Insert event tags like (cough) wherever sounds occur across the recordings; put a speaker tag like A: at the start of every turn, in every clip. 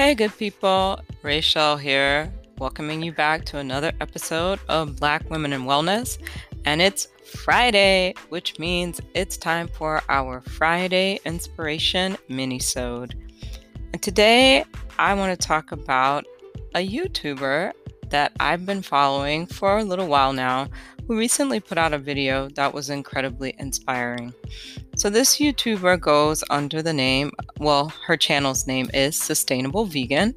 A: Hey, good people. Rachel here, welcoming you back to another episode of Black Women in Wellness. And it's Friday, which means it's time for our Friday Inspiration Minisode. And today I want to talk about a YouTuber that I've been following for a little while now who recently put out a video that was incredibly inspiring. So, this YouTuber goes under the name, well, her channel's name is Sustainable Vegan.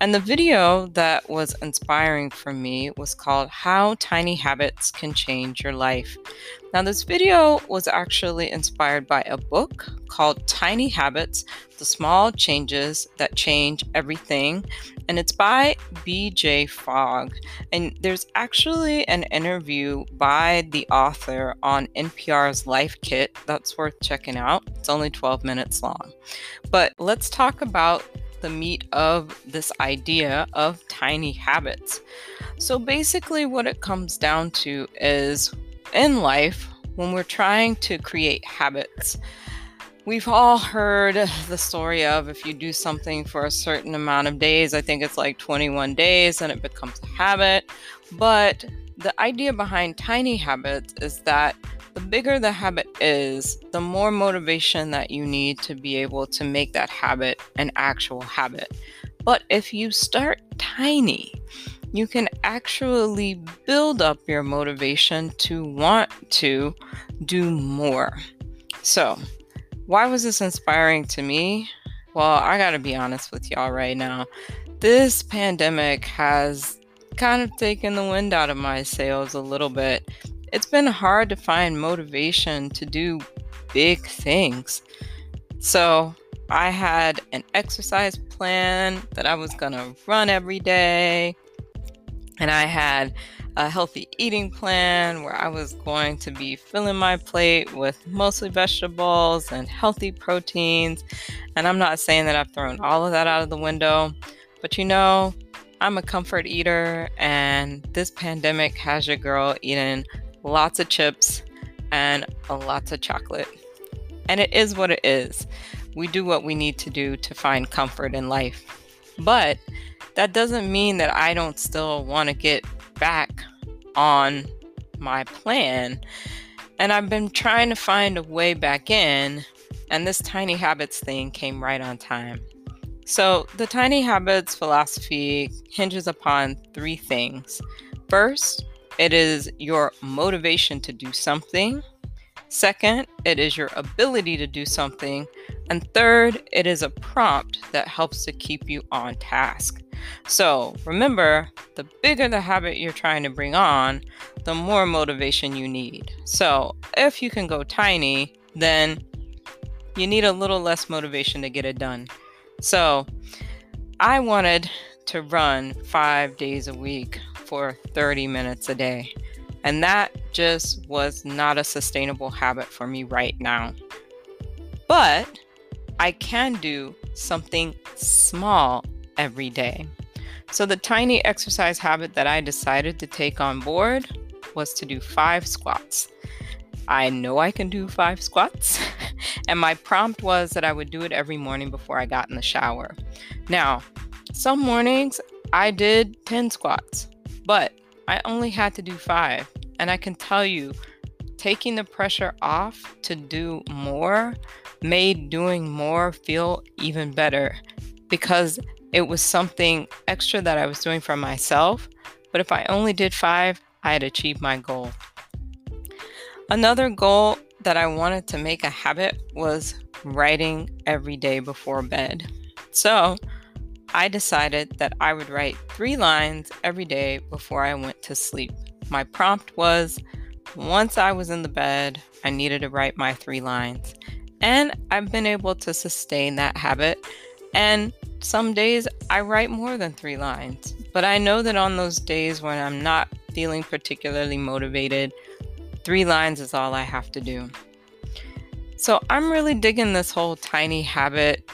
A: And the video that was inspiring for me was called How Tiny Habits Can Change Your Life. Now, this video was actually inspired by a book called Tiny Habits The Small Changes That Change Everything. And it's by BJ Fogg. And there's actually an interview by the author on NPR's Life Kit that's worth checking out. It's only 12 minutes long. But let's talk about the meat of this idea of tiny habits. So, basically, what it comes down to is in life, when we're trying to create habits, we've all heard the story of if you do something for a certain amount of days, I think it's like 21 days, and it becomes a habit. But the idea behind tiny habits is that the bigger the habit is, the more motivation that you need to be able to make that habit an actual habit. But if you start tiny, you can actually build up your motivation to want to do more. So, why was this inspiring to me? Well, I gotta be honest with y'all right now. This pandemic has kind of taken the wind out of my sails a little bit. It's been hard to find motivation to do big things. So, I had an exercise plan that I was gonna run every day and I had a healthy eating plan where I was going to be filling my plate with mostly vegetables and healthy proteins. And I'm not saying that I've thrown all of that out of the window, but you know, I'm a comfort eater, and this pandemic has your girl eating lots of chips and lots of chocolate. And it is what it is. We do what we need to do to find comfort in life. But that doesn't mean that I don't still want to get back on my plan. And I've been trying to find a way back in, and this tiny habits thing came right on time. So, the tiny habits philosophy hinges upon three things. First, it is your motivation to do something. Second, it is your ability to do something. And third, it is a prompt that helps to keep you on task. So remember, the bigger the habit you're trying to bring on, the more motivation you need. So if you can go tiny, then you need a little less motivation to get it done. So I wanted to run five days a week for 30 minutes a day. And that just was not a sustainable habit for me right now. But I can do something small every day. So, the tiny exercise habit that I decided to take on board was to do five squats. I know I can do five squats, (laughs) and my prompt was that I would do it every morning before I got in the shower. Now, some mornings I did 10 squats, but I only had to do five. And I can tell you, taking the pressure off to do more made doing more feel even better because it was something extra that I was doing for myself. But if I only did five, I had achieved my goal. Another goal that I wanted to make a habit was writing every day before bed. So I decided that I would write three lines every day before I went to sleep. My prompt was once I was in the bed, I needed to write my three lines. And I've been able to sustain that habit. And some days I write more than three lines. But I know that on those days when I'm not feeling particularly motivated, three lines is all I have to do. So I'm really digging this whole tiny habit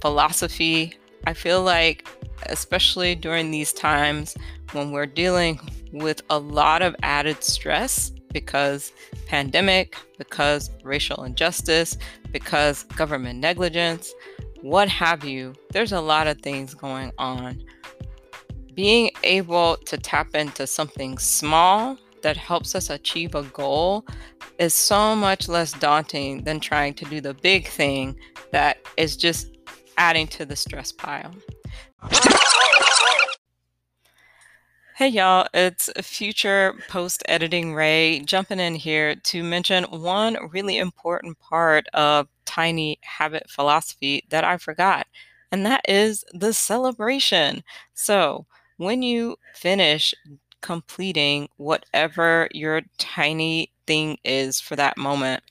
A: philosophy. I feel like, especially during these times when we're dealing with a lot of added stress because pandemic, because racial injustice, because government negligence, what have you. There's a lot of things going on. Being able to tap into something small that helps us achieve a goal is so much less daunting than trying to do the big thing that is just adding to the stress pile. Hey y'all, it's future post editing Ray jumping in here to mention one really important part of tiny habit philosophy that I forgot, and that is the celebration. So, when you finish completing whatever your tiny thing is for that moment,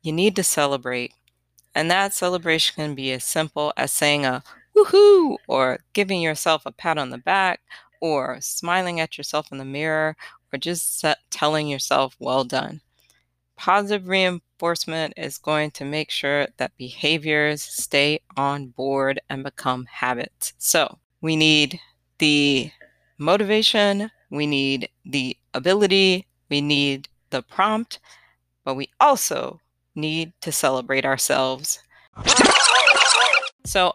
A: you need to celebrate. And that celebration can be as simple as saying a woohoo or giving yourself a pat on the back or smiling at yourself in the mirror or just telling yourself well done. Positive reinforcement is going to make sure that behaviors stay on board and become habits. So we need the motivation, we need the ability, we need the prompt, but we also need to celebrate ourselves. So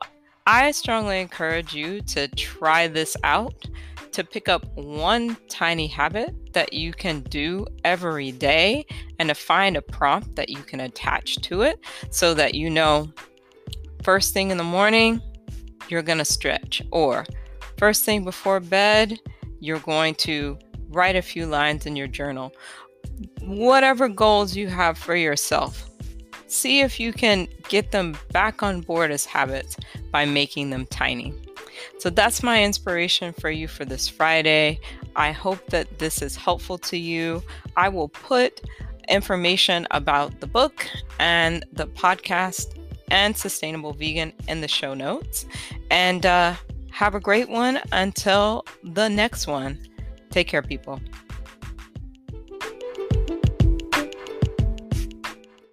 A: I strongly encourage you to try this out to pick up one tiny habit that you can do every day and to find a prompt that you can attach to it so that you know first thing in the morning, you're going to stretch, or first thing before bed, you're going to write a few lines in your journal. Whatever goals you have for yourself, see if you can get them back on board as habits by making them tiny. So that's my inspiration for you for this Friday. I hope that this is helpful to you. I will put information about the book and the podcast and Sustainable Vegan in the show notes. And uh, have a great one until the next one. Take care, people.